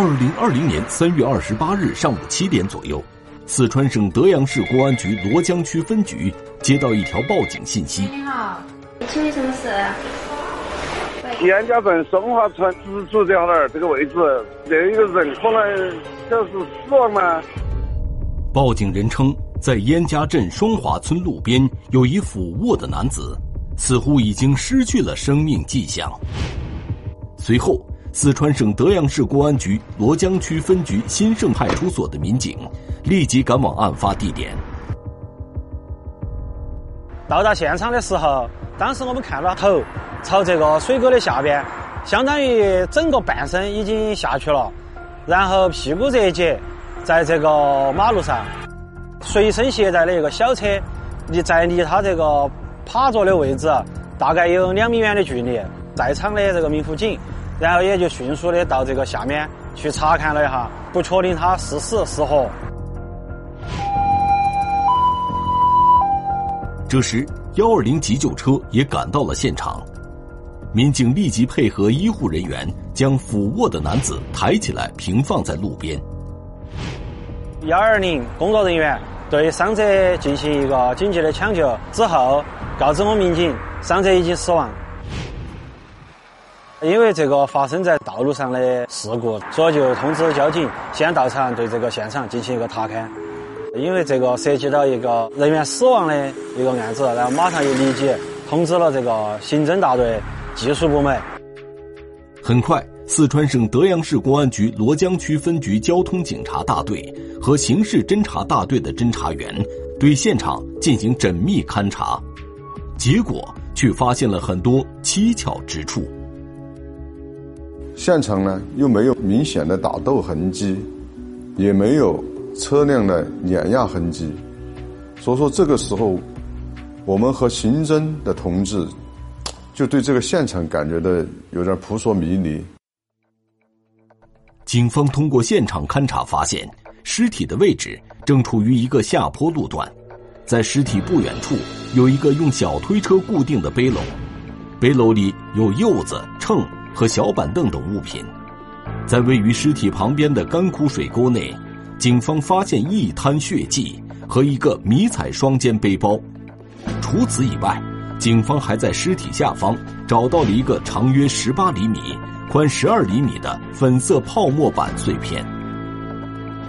二零二零年三月二十八日上午七点左右，四川省德阳市公安局罗江区分局接到一条报警信息。你好，请问什么事？燕家镇松华村直处这儿这个位置，这一个人可能就是死亡了。报警人称，在燕家镇双华村路边有一俯卧的男子，似乎已经失去了生命迹象。随后。四川省德阳市公安局罗江区分局新盛派出所的民警立即赶往案发地点。到达现场的时候，当时我们看到头朝这个水沟的下边，相当于整个半身已经下去了，然后屁股这一节在这个马路上，随身携带的一个小车离在离他这个趴着的位置大概有两米远的距离，在场的这个民辅警。然后也就迅速的到这个下面去查看了一下，不确定他是死是活。这时，幺二零急救车也赶到了现场，民警立即配合医护人员将俯卧的男子抬起来，平放在路边。幺二零工作人员对伤者进行一个紧急的抢救之后，告知我们民警，伤者已经死亡。因为这个发生在道路上的事故，所以就通知交警先到场对这个现场进行一个查看。因为这个涉及到一个人员死亡的一个案子，然后马上又立即通知了这个刑侦大队技术部门。很快，四川省德阳市公安局罗江区分局交通警察大队和刑事侦查大队的侦查员对现场进行缜密勘查，结果却发现了很多蹊跷之处。现场呢又没有明显的打斗痕迹，也没有车辆的碾压痕迹，所以说这个时候，我们和刑侦的同志就对这个现场感觉的有点扑朔迷离。警方通过现场勘查发现，尸体的位置正处于一个下坡路段，在尸体不远处有一个用小推车固定的背篓，背篓里有柚子、秤。和小板凳等物品，在位于尸体旁边的干枯水沟内，警方发现一滩血迹和一个迷彩双肩背包。除此以外，警方还在尸体下方找到了一个长约十八厘米、宽十二厘米的粉色泡沫板碎片。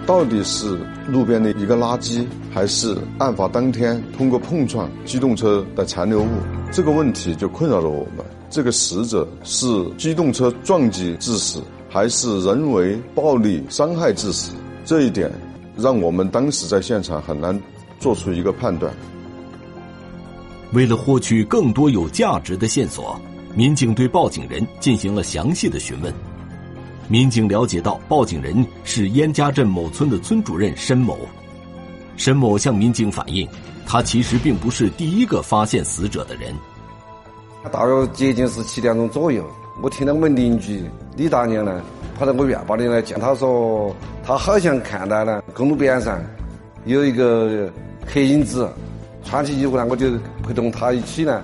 到底是路边的一个垃圾，还是案发当天通过碰撞机动车的残留物？这个问题就困扰了我们。这个死者是机动车撞击致死，还是人为暴力伤害致死？这一点让我们当时在现场很难做出一个判断。为了获取更多有价值的线索，民警对报警人进行了详细的询问。民警了解到，报警人是燕家镇某村的村主任申某。申某向民警反映，他其实并不是第一个发现死者的人。大约接近是七点钟左右，我听到我们邻居李大娘呢跑到我院坝里来见他说，他好像看到了公路边上有一个黑影子，穿起衣服呢，我就陪同他一起呢，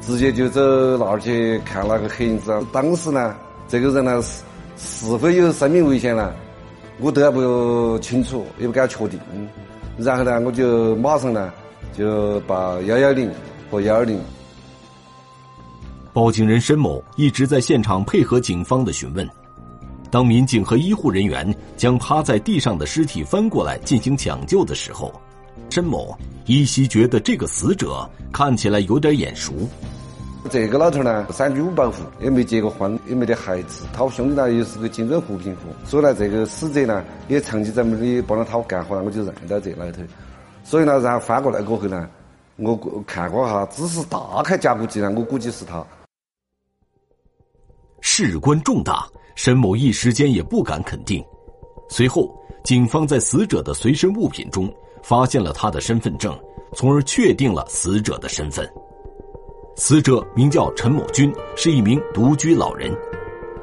直接就走那儿去看那个黑影子。当时呢，这个人呢是是否有生命危险呢？我都还不清楚，也不敢确定。然后呢，我就马上呢就把幺幺零和幺二零。报警人申某一直在现场配合警方的询问。当民警和医护人员将趴在地上的尸体翻过来进行抢救的时候，申某依稀觉得这个死者看起来有点眼熟。这个老头呢，三居五保户，也没结过婚，也没得孩子。他兄弟呢，又是个精准扶贫户，所以呢，这个死者呢，也长期在我们里帮着他干活，我就认得这老头。所以呢，然后翻过来过后呢，我看过哈，只是大开甲骨肌呢，我估计是他。事关重大，申某一时间也不敢肯定。随后，警方在死者的随身物品中发现了他的身份证，从而确定了死者的身份。死者名叫陈某军，是一名独居老人。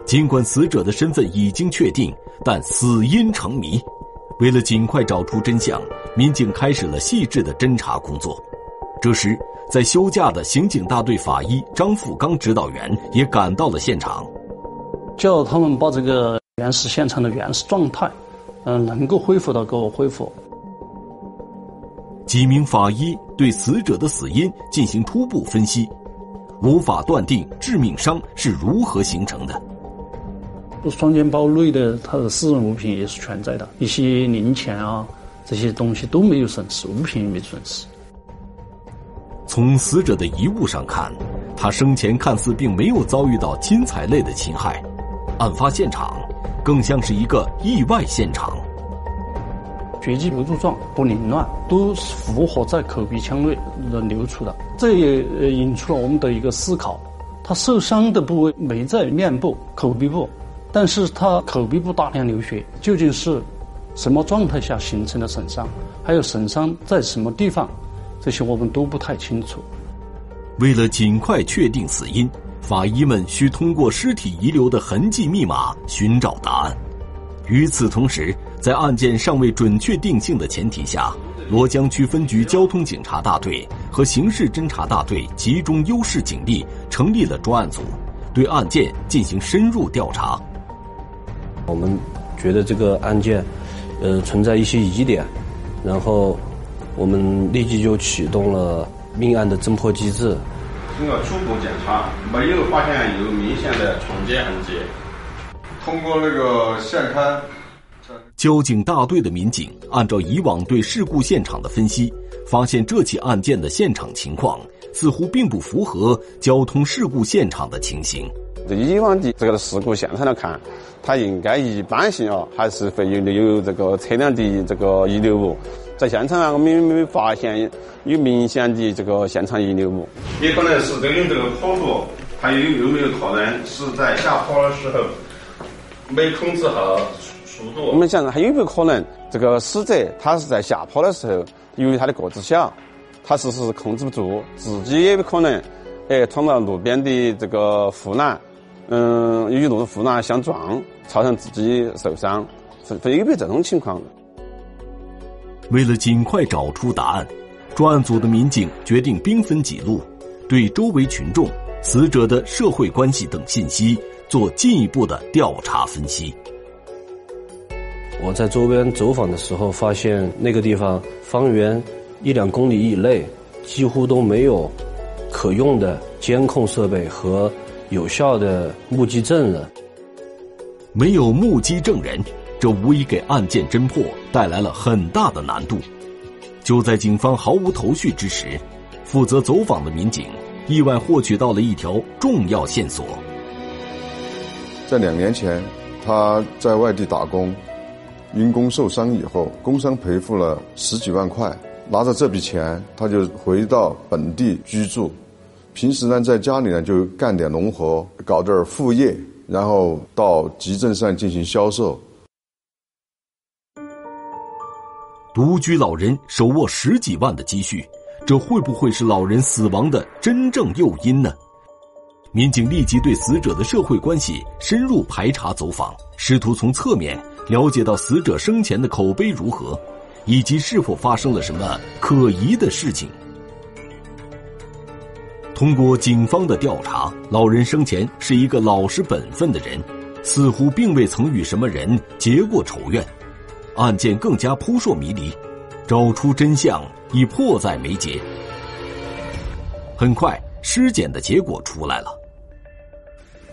尽管死者的身份已经确定，但死因成谜。为了尽快找出真相，民警开始了细致的侦查工作。这时，在休假的刑警大队法医张富刚指导员也赶到了现场。叫他们把这个原始现场的原始状态，嗯，能够恢复的给我恢复。几名法医对死者的死因进行初步分析，无法断定致命伤是如何形成的。双肩包内的他的私人物品也是全在的，一些零钱啊，这些东西都没有损失，物品也没损失。从死者的遗物上看，他生前看似并没有遭遇到金财类的侵害，案发现场更像是一个意外现场。血迹不柱状，不凌乱，都符合在口鼻腔内的流出的，这也引出了我们的一个思考：他受伤的部位没在面部、口鼻部。但是他口鼻部大量流血，究竟是什么状态下形成的损伤？还有损伤在什么地方？这些我们都不太清楚。为了尽快确定死因，法医们需通过尸体遗留的痕迹密码寻找答案。与此同时，在案件尚未准确定性的前提下，罗江区分局交通警察大队和刑事侦查大队集中优势警力，成立了专案组，对案件进行深入调查。我们觉得这个案件，呃，存在一些疑点，然后我们立即就启动了命案的侦破机制。经过初步检查，没有发现有明显的闯劫痕迹。通过那个现勘，交警大队的民警按照以往对事故现场的分析，发现这起案件的现场情况似乎并不符合交通事故现场的情形。这以往的这个事故现场来看，它应该一般性啊，还是会有有这个车辆的这个遗留物。在现场啊，我们没有发现有明显的这个现场遗留物。也可能是这个这个坡度，还有有没有可能是在下坡的时候没控制好速度？我们想还有没有可能，这个死者他是在下坡的时候，由于他的个子小，他是是控制不住，自己也有可能哎闯到路边的这个护栏。嗯，与路护栏相撞，造成自己受伤，会会有没有这种情况？为了尽快找出答案，专案组的民警决定兵分几路，对周围群众、死者的社会关系等信息做进一步的调查分析。我在周边走访的时候，发现那个地方方圆一两公里以内几乎都没有可用的监控设备和。有效的目击证人，没有目击证人，这无疑给案件侦破带来了很大的难度。就在警方毫无头绪之时，负责走访的民警意外获取到了一条重要线索。在两年前，他在外地打工，因公受伤以后，工伤赔付了十几万块，拿着这笔钱，他就回到本地居住。平时呢，在家里呢就干点农活，搞点副业，然后到集镇上进行销售。独居老人手握十几万的积蓄，这会不会是老人死亡的真正诱因呢？民警立即对死者的社会关系深入排查走访，试图从侧面了解到死者生前的口碑如何，以及是否发生了什么可疑的事情。通过警方的调查，老人生前是一个老实本分的人，似乎并未曾与什么人结过仇怨，案件更加扑朔迷离，找出真相已迫在眉睫。很快，尸检的结果出来了。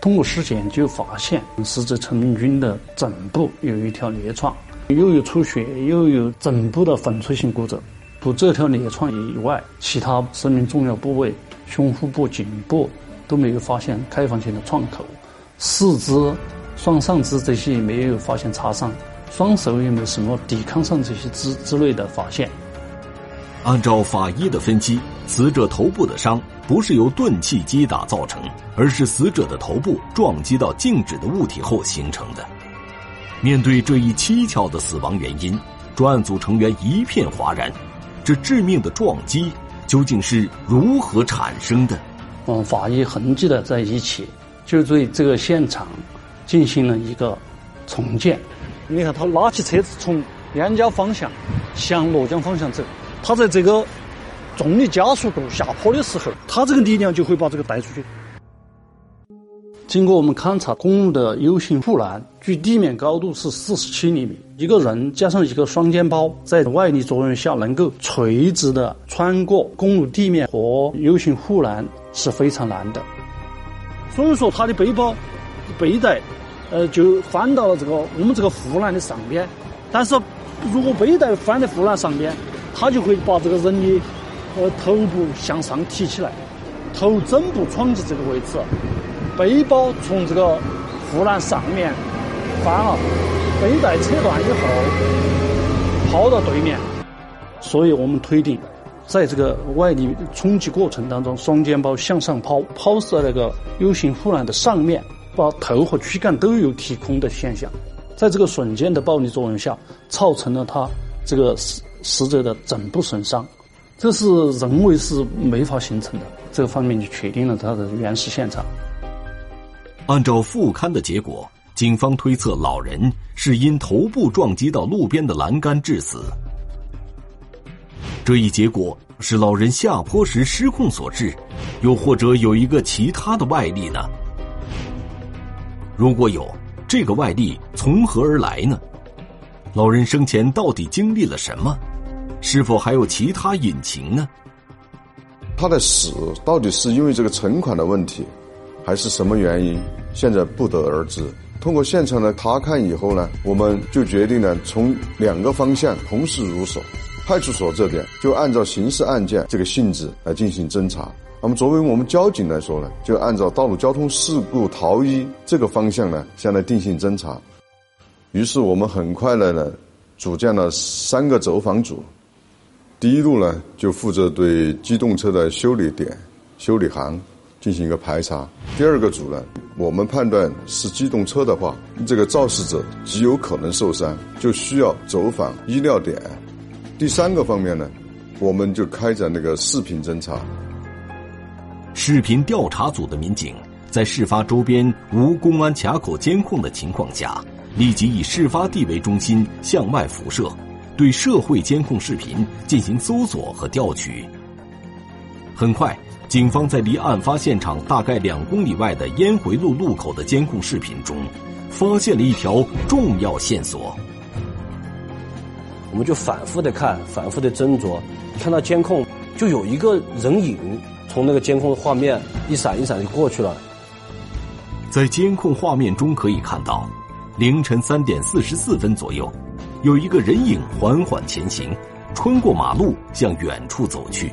通过尸检就发现，死者陈明军的枕部有一条裂创，又有出血，又有枕部的粉碎性骨折。除这条裂创以外，其他生命重要部位。胸腹部、颈部都没有发现开放性的创口，四肢、双上肢这些也没有发现擦伤，双手有没有什么抵抗上这些之之类的发现。按照法医的分析，死者头部的伤不是由钝器击打造成，而是死者的头部撞击到静止的物体后形成的。面对这一蹊跷的死亡原因，专案组成员一片哗然：这致命的撞击。究竟是如何产生的？嗯，法医痕迹的在一起，就对这个现场进行了一个重建。你看，他拉起车子从燕郊方向向罗江方向走，他在这个重力加速度下坡的时候，他这个力量就会把这个带出去。经过我们勘察，公路的 U 型护栏距地面高度是四十七厘米，一个人加上一个双肩包，在外力作用下能够垂直的穿过公路地面和 U 型护栏是非常难的。所以说，他的背包背带，呃，就翻到了这个我们这个护栏的上边。但是如果背带翻在护栏上边，他就会把这个人的呃头部向上提起来，头枕部闯进这个位置。背包从这个护栏上面翻了，背带扯断以后抛到对面，所以我们推定，在这个外力冲击过程当中，双肩包向上抛，抛射那个 U 型护栏的上面，把头和躯干都有体空的现象，在这个瞬间的暴力作用下，造成了他这个死死者的枕部损伤，这是人为是没法形成的，这个方面就确定了他的原始现场。按照复勘的结果，警方推测老人是因头部撞击到路边的栏杆致死。这一结果是老人下坡时失控所致，又或者有一个其他的外力呢？如果有，这个外力从何而来呢？老人生前到底经历了什么？是否还有其他隐情呢？他的死到底是因为这个存款的问题？还是什么原因？现在不得而知。通过现场的查看以后呢，我们就决定呢，从两个方向同时入手。派出所这边就按照刑事案件这个性质来进行侦查。那么作为我们交警来说呢，就按照道路交通事故逃逸这个方向呢，向来定性侦查。于是我们很快的呢，组建了三个走访组。第一路呢，就负责对机动车的修理点、修理行。进行一个排查。第二个组呢，我们判断是机动车的话，这个肇事者极有可能受伤，就需要走访医疗点。第三个方面呢，我们就开展那个视频侦查。视频调查组的民警在事发周边无公安卡口监控的情况下，立即以事发地为中心向外辐射，对社会监控视频进行搜索和调取。很快。警方在离案发现场大概两公里外的烟回路路口的监控视频中，发现了一条重要线索。我们就反复的看，反复的斟酌，看到监控就有一个人影从那个监控的画面一闪一闪就过去了。在监控画面中可以看到，凌晨三点四十四分左右，有一个人影缓缓前行，穿过马路向远处走去。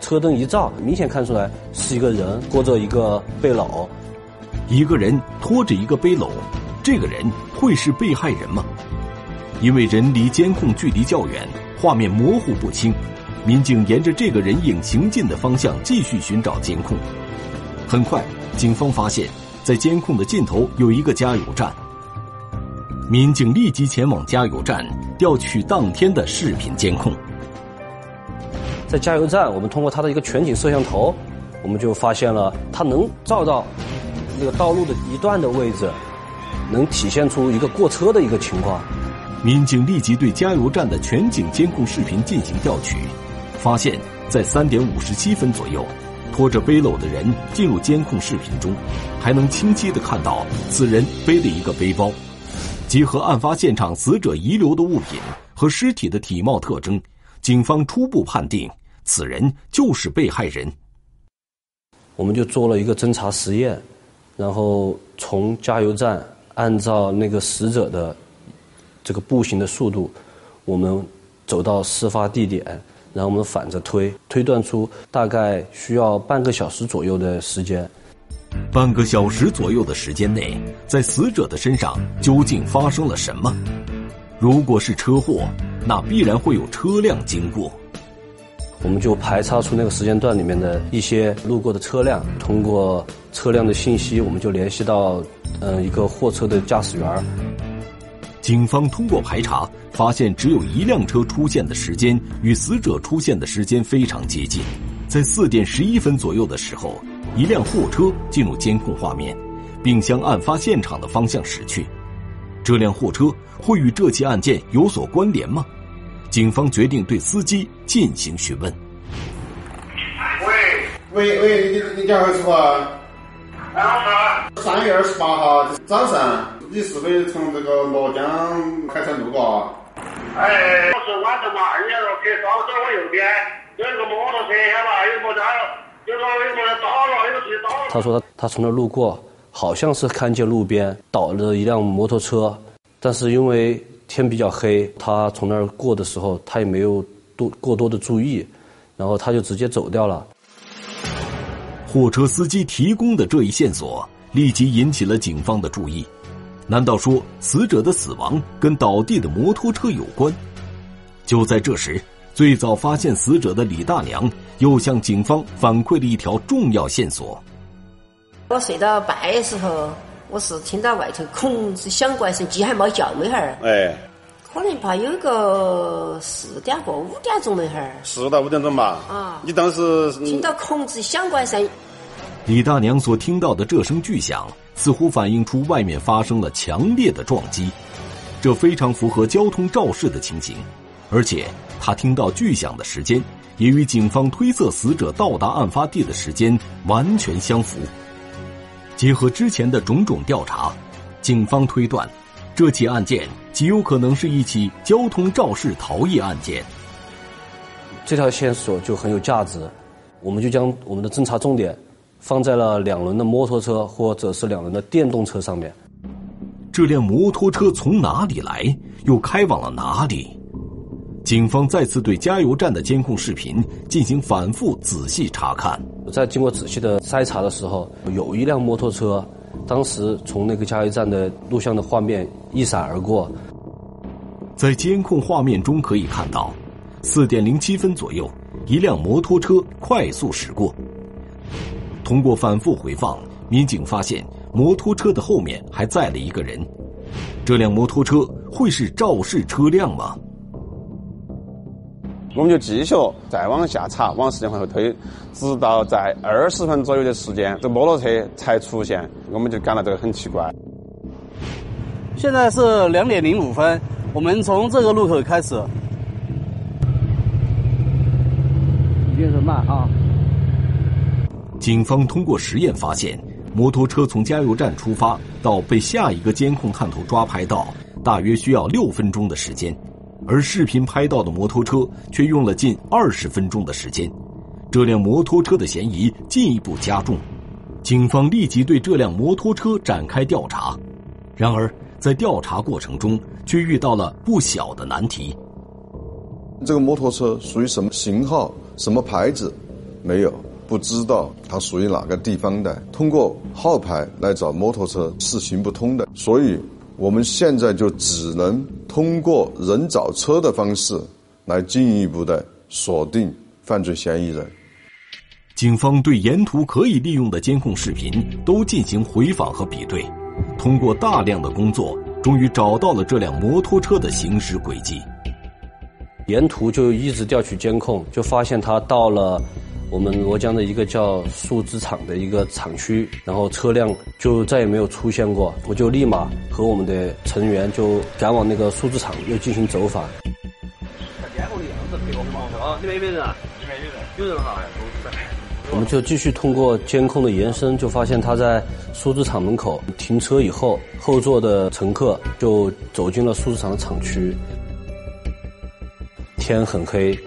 车灯一照，明显看出来是一个人拖着一个背篓，一个人拖着一个背篓，这个人会是被害人吗？因为人离监控距离较远，画面模糊不清，民警沿着这个人影行进的方向继续寻找监控。很快，警方发现，在监控的尽头有一个加油站，民警立即前往加油站调取当天的视频监控。在加油站，我们通过它的一个全景摄像头，我们就发现了它能照到那个道路的一段的位置，能体现出一个过车的一个情况。民警立即对加油站的全景监控视频进行调取，发现，在三点五十七分左右，拖着背篓的人进入监控视频中，还能清晰的看到此人背了一个背包。结合案发现场死者遗留的物品和尸体的体貌特征。警方初步判定，此人就是被害人。我们就做了一个侦查实验，然后从加油站按照那个死者的这个步行的速度，我们走到事发地点，然后我们反着推，推断出大概需要半个小时左右的时间。半个小时左右的时间内，在死者的身上究竟发生了什么？如果是车祸，那必然会有车辆经过。我们就排查出那个时间段里面的一些路过的车辆，通过车辆的信息，我们就联系到，嗯，一个货车的驾驶员。警方通过排查，发现只有一辆车出现的时间与死者出现的时间非常接近，在四点十一分左右的时候，一辆货车进入监控画面，并向案发现场的方向驶去。这辆货车会与这起案件有所关联吗？警方决定对司机进行询问。喂喂喂，你你家何处啊？三月二十八号早上，你是不是从这个罗江开车路过？哎，我是晚上嘛二点多去，刚走我右边有一个摩托车，晓得吧？有摩托，有个有摩托倒了，有车倒了。他说他他从那儿路过，好像是看见路边倒了一辆摩托车，但是因为天比较黑，他从那儿过的时候，他也没有多过多的注意，然后他就直接走掉了。货车司机提供的这一线索立即引起了警方的注意。难道说死者的死亡跟倒地的摩托车有关？就在这时，最早发现死者的李大娘又向警方反馈了一条重要线索。我睡到半夜时候，我是听到外头空是响过一声，鸡还没叫没哈儿。哎，可能怕有个四点过五点钟那会儿。四到五点钟吧。啊。你当时听到空子响过一声。李大娘所听到的这声巨响，似乎反映出外面发生了强烈的撞击，这非常符合交通肇事的情形，而且他听到巨响的时间也与警方推测死者到达案发地的时间完全相符。结合之前的种种调查，警方推断，这起案件极有可能是一起交通肇事逃逸案件。这条线索就很有价值，我们就将我们的侦查重点。放在了两轮的摩托车或者是两轮的电动车上面。这辆摩托车从哪里来，又开往了哪里？警方再次对加油站的监控视频进行反复仔细查看。在经过仔细的筛查的时候，有一辆摩托车，当时从那个加油站的录像的画面一闪而过。在监控画面中可以看到，四点零七分左右，一辆摩托车快速驶过。通过反复回放，民警发现摩托车的后面还载了一个人。这辆摩托车会是肇事车辆吗？我们就继续再往下查，往时间往后推，直到在二十分左右的时间，这摩托车才出现，我们就感到这个很奇怪。现在是两点零五分，我们从这个路口开始。别说慢啊。警方通过实验发现，摩托车从加油站出发到被下一个监控探头抓拍到，大约需要六分钟的时间，而视频拍到的摩托车却用了近二十分钟的时间，这辆摩托车的嫌疑进一步加重。警方立即对这辆摩托车展开调查，然而在调查过程中却遇到了不小的难题。这个摩托车属于什么型号、什么牌子？没有。不知道它属于哪个地方的，通过号牌来找摩托车是行不通的，所以我们现在就只能通过人找车的方式来进一步的锁定犯罪嫌疑人。警方对沿途可以利用的监控视频都进行回访和比对，通过大量的工作，终于找到了这辆摩托车的行驶轨迹。沿途就一直调取监控，就发现他到了。我们罗江的一个叫树脂厂的一个厂区，然后车辆就再也没有出现过。我就立马和我们的成员就赶往那个树脂厂，又进行走访。监控的样子配合好啊，里面有没有人啊？里面有人，有人哈。我们就继续通过监控的延伸，就发现他在树脂厂门口停车以后，后座的乘客就走进了树脂厂的厂区。天很黑。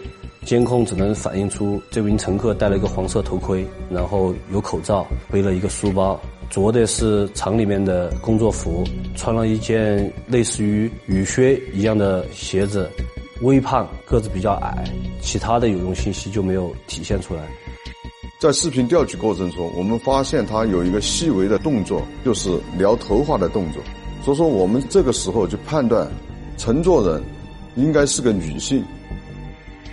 监控只能反映出这名乘客戴了一个黄色头盔，然后有口罩，背了一个书包，着的是厂里面的工作服，穿了一件类似于雨靴一样的鞋子，微胖，个子比较矮，其他的有用信息就没有体现出来。在视频调取过程中，我们发现他有一个细微的动作，就是撩头发的动作，所以说我们这个时候就判断，乘坐人应该是个女性。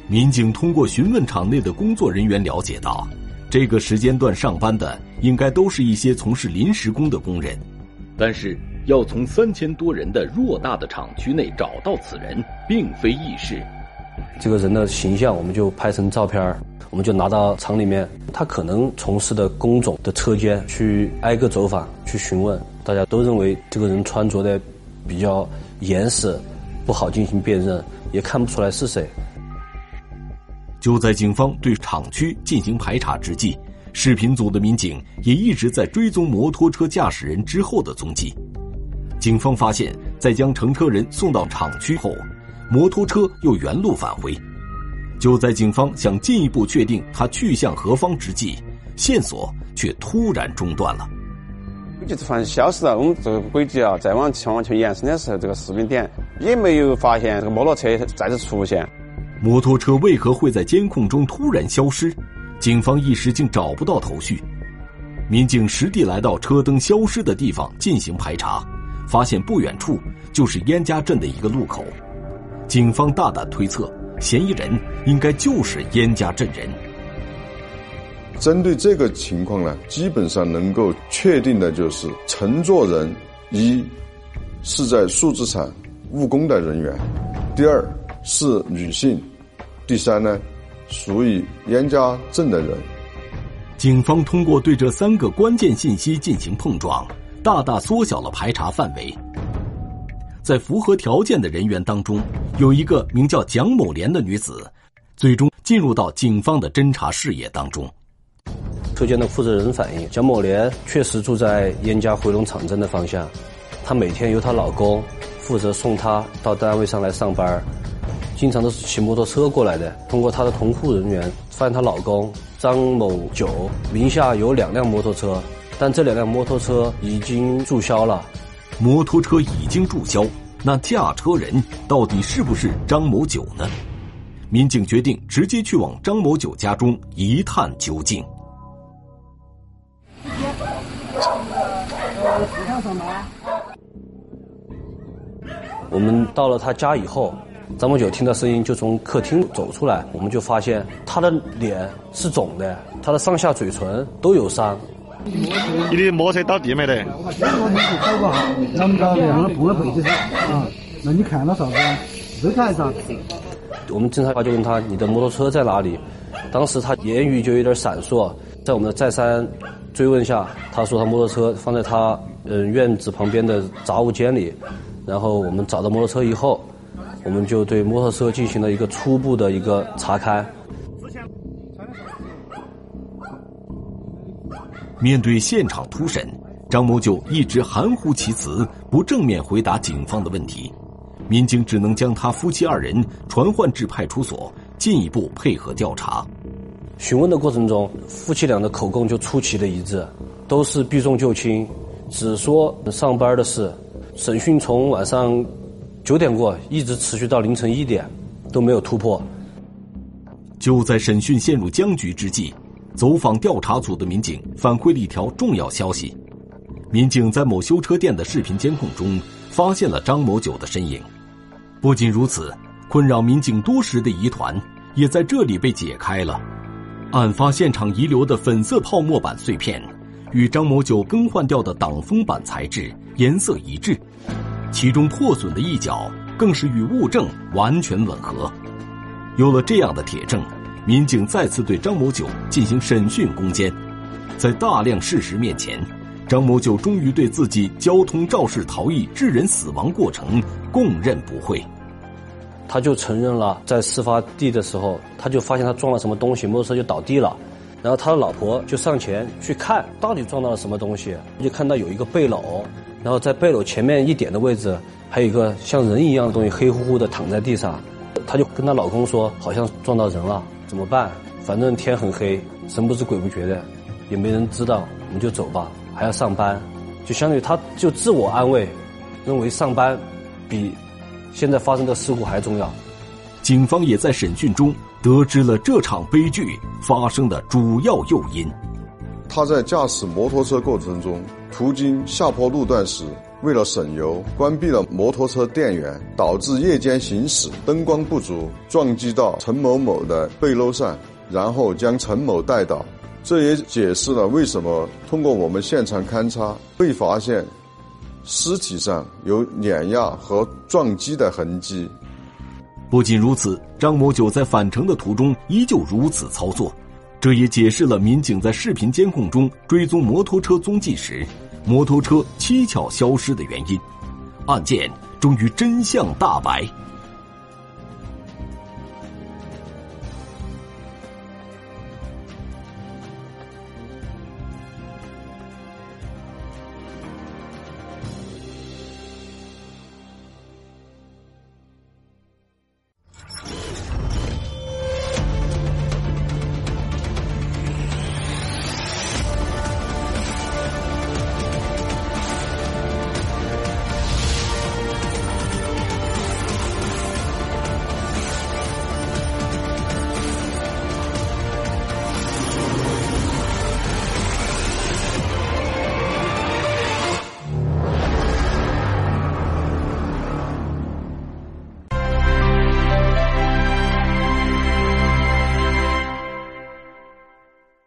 民警通过询问场内的工作人员了解到，这个时间段上班的应该都是一些从事临时工的工人，但是要从三千多人的偌大的厂区内找到此人，并非易事。这个人的形象，我们就拍成照片我们就拿到厂里面，他可能从事的工种的车间去挨个走访去询问，大家都认为这个人穿着的比较严实，不好进行辨认，也看不出来是谁。就在警方对厂区进行排查之际，视频组的民警也一直在追踪摩托车驾驶人之后的踪迹。警方发现，在将乘车人送到厂区后，摩托车又原路返回。就在警方想进一步确定他去向何方之际，线索却突然中断了。轨迹突然消失了，我们这个轨迹啊，再往前往前延伸的时候，这个视频点也没有发现这个摩托车再次出现。摩托车为何会在监控中突然消失？警方一时竟找不到头绪。民警实地来到车灯消失的地方进行排查，发现不远处就是燕家镇的一个路口。警方大胆推测，嫌疑人应该就是燕家镇人。针对这个情况呢，基本上能够确定的就是乘坐人一是在树脂厂务工的人员，第二是女性，第三呢属于燕家镇的人。警方通过对这三个关键信息进行碰撞，大大缩小了排查范围。在符合条件的人员当中，有一个名叫蒋某莲的女子，最终进入到警方的侦查视野当中。车间的负责人反映，蒋某莲确实住在燕家回龙场镇的方向，她每天由她老公负责送她到单位上来上班，经常都是骑摩托车过来的。通过她的同户人员发现，她老公张某九名下有两辆摩托车，但这两辆摩托车已经注销了。摩托车已经注销，那驾车人到底是不是张某九呢？民警决定直接去往张某九家中一探究竟。我们到了他家以后，张梦九听到声音就从客厅走出来，我们就发现他的脸是肿的，他的上下嘴唇都有伤。你的摩托车倒地没得？啊。那你看到啥子？这台啥？我们侦查就问他：“你的摩托车在哪里？”当时他言语就有点闪烁，在我们的再三追问下，他说他摩托车放在他嗯院子旁边的杂物间里。然后我们找到摩托车以后，我们就对摩托车进行了一个初步的一个查勘。面对现场突审，张某九一直含糊其辞，不正面回答警方的问题。民警只能将他夫妻二人传唤至派出所，进一步配合调查。询问的过程中，夫妻俩的口供就出奇的一致，都是避重就轻，只说上班的事。审讯从晚上九点过一直持续到凌晨一点，都没有突破。就在审讯陷入僵局之际，走访调查组的民警反馈了一条重要消息：民警在某修车店的视频监控中发现了张某九的身影。不仅如此，困扰民警多时的疑团也在这里被解开了。案发现场遗留的粉色泡沫板碎片。与张某九更换掉的挡风板材质颜色一致，其中破损的一角更是与物证完全吻合。有了这样的铁证，民警再次对张某九进行审讯攻坚。在大量事实面前，张某九终于对自己交通肇事逃逸致人死亡过程供认不讳。他就承认了，在事发地的时候，他就发现他撞了什么东西，摩托车就倒地了。然后他的老婆就上前去看到底撞到了什么东西，就看到有一个背篓，然后在背篓前面一点的位置，还有一个像人一样的东西，黑乎乎的躺在地上。她就跟她老公说，好像撞到人了，怎么办？反正天很黑，神不知鬼不觉的，也没人知道，我们就走吧，还要上班，就相当于她就自我安慰，认为上班比现在发生的事故还重要。警方也在审讯中。得知了这场悲剧发生的主要诱因。他在驾驶摩托车过程中，途经下坡路段时，为了省油，关闭了摩托车电源，导致夜间行驶灯光不足，撞击到陈某某的背篓上，然后将陈某带倒。这也解释了为什么通过我们现场勘查会发现尸体上有碾压和撞击的痕迹。不仅如此，张某九在返程的途中依旧如此操作，这也解释了民警在视频监控中追踪摩托车踪迹时，摩托车蹊跷消失的原因。案件终于真相大白。